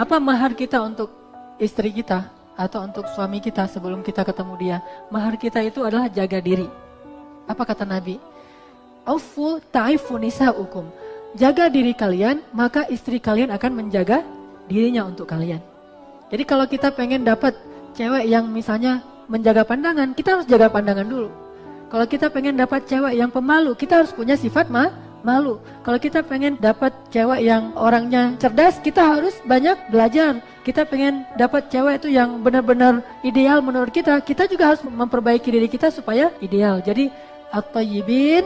Apa mahar kita untuk istri kita atau untuk suami kita sebelum kita ketemu dia? Mahar kita itu adalah jaga diri. Apa kata Nabi? Aufu ta'ifu hukum. Jaga diri kalian, maka istri kalian akan menjaga dirinya untuk kalian. Jadi kalau kita pengen dapat cewek yang misalnya menjaga pandangan, kita harus jaga pandangan dulu. Kalau kita pengen dapat cewek yang pemalu, kita harus punya sifat ma malu. Kalau kita pengen dapat cewek yang orangnya cerdas, kita harus banyak belajar. Kita pengen dapat cewek itu yang benar-benar ideal menurut kita, kita juga harus memperbaiki diri kita supaya ideal. Jadi at-tayyibin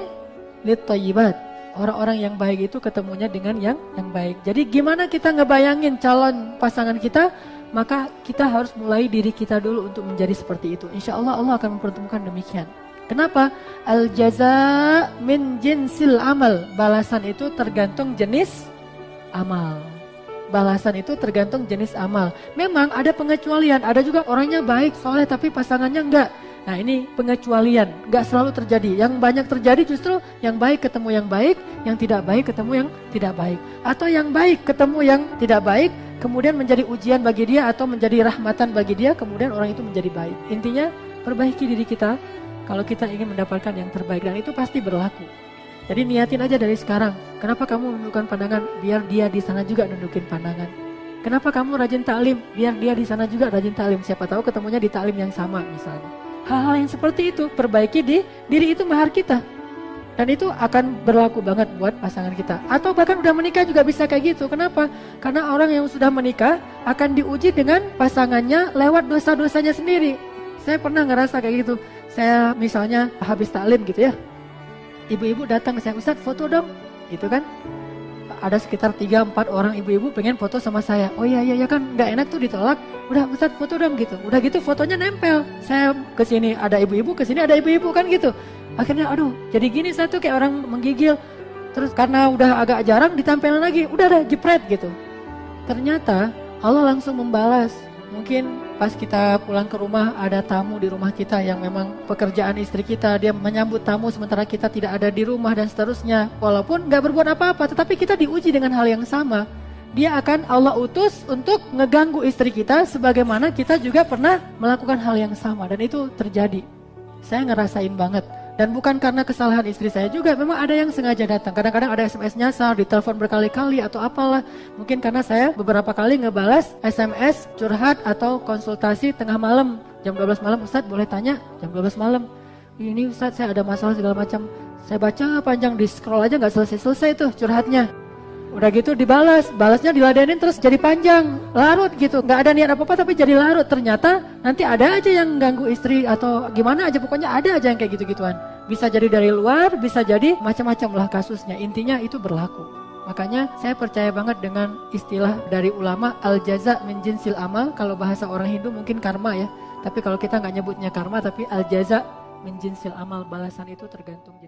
lit-tayyibat. Orang-orang yang baik itu ketemunya dengan yang yang baik. Jadi gimana kita ngebayangin calon pasangan kita? Maka kita harus mulai diri kita dulu untuk menjadi seperti itu. Insya Allah Allah akan mempertemukan demikian. Kenapa? Al jaza min jinsil amal. Balasan itu tergantung jenis amal. Balasan itu tergantung jenis amal. Memang ada pengecualian, ada juga orangnya baik, soleh tapi pasangannya enggak. Nah ini pengecualian, enggak selalu terjadi. Yang banyak terjadi justru yang baik ketemu yang baik, yang tidak baik ketemu yang tidak baik. Atau yang baik ketemu yang tidak baik, kemudian menjadi ujian bagi dia atau menjadi rahmatan bagi dia, kemudian orang itu menjadi baik. Intinya perbaiki diri kita, kalau kita ingin mendapatkan yang terbaik dan itu pasti berlaku. Jadi niatin aja dari sekarang. Kenapa kamu menundukkan pandangan? Biar dia di sana juga nundukin pandangan. Kenapa kamu rajin taklim? Biar dia di sana juga rajin taklim. Siapa tahu ketemunya di taklim yang sama misalnya. Hal-hal yang seperti itu perbaiki di diri itu mahar kita. Dan itu akan berlaku banget buat pasangan kita. Atau bahkan udah menikah juga bisa kayak gitu. Kenapa? Karena orang yang sudah menikah akan diuji dengan pasangannya lewat dosa-dosanya sendiri. Saya pernah ngerasa kayak gitu saya misalnya habis taklim gitu ya, ibu-ibu datang ke saya, Ustadz foto dong, gitu kan. Ada sekitar 3-4 orang ibu-ibu pengen foto sama saya. Oh iya iya ya kan nggak enak tuh ditolak. Udah Ustadz foto dong gitu. Udah gitu fotonya nempel. Saya ke sini ada ibu-ibu, ke sini ada ibu-ibu kan gitu. Akhirnya aduh jadi gini saya tuh kayak orang menggigil. Terus karena udah agak jarang ditampilin lagi, udah ada jepret gitu. Ternyata Allah langsung membalas. Mungkin pas kita pulang ke rumah ada tamu di rumah kita yang memang pekerjaan istri kita. Dia menyambut tamu sementara kita tidak ada di rumah dan seterusnya. Walaupun nggak berbuat apa-apa tetapi kita diuji dengan hal yang sama. Dia akan Allah utus untuk ngeganggu istri kita sebagaimana kita juga pernah melakukan hal yang sama. Dan itu terjadi. Saya ngerasain banget dan bukan karena kesalahan istri saya juga, memang ada yang sengaja datang. Kadang-kadang ada SMS nyasar, ditelepon berkali-kali atau apalah. Mungkin karena saya beberapa kali ngebalas SMS curhat atau konsultasi tengah malam. Jam 12 malam, Ustadz boleh tanya? Jam 12 malam. Ini Ustadz saya ada masalah segala macam. Saya baca panjang di scroll aja nggak selesai-selesai tuh curhatnya. Udah gitu dibalas, balasnya diladenin terus jadi panjang, larut gitu. Nggak ada niat apa-apa tapi jadi larut. Ternyata nanti ada aja yang ganggu istri atau gimana aja. Pokoknya ada aja yang kayak gitu-gituan. Bisa jadi dari luar, bisa jadi macam-macam lah kasusnya. Intinya itu berlaku. Makanya saya percaya banget dengan istilah dari ulama al jaza min jinsil amal. Kalau bahasa orang Hindu mungkin karma ya. Tapi kalau kita nggak nyebutnya karma tapi al jaza min jinsil amal balasan itu tergantung.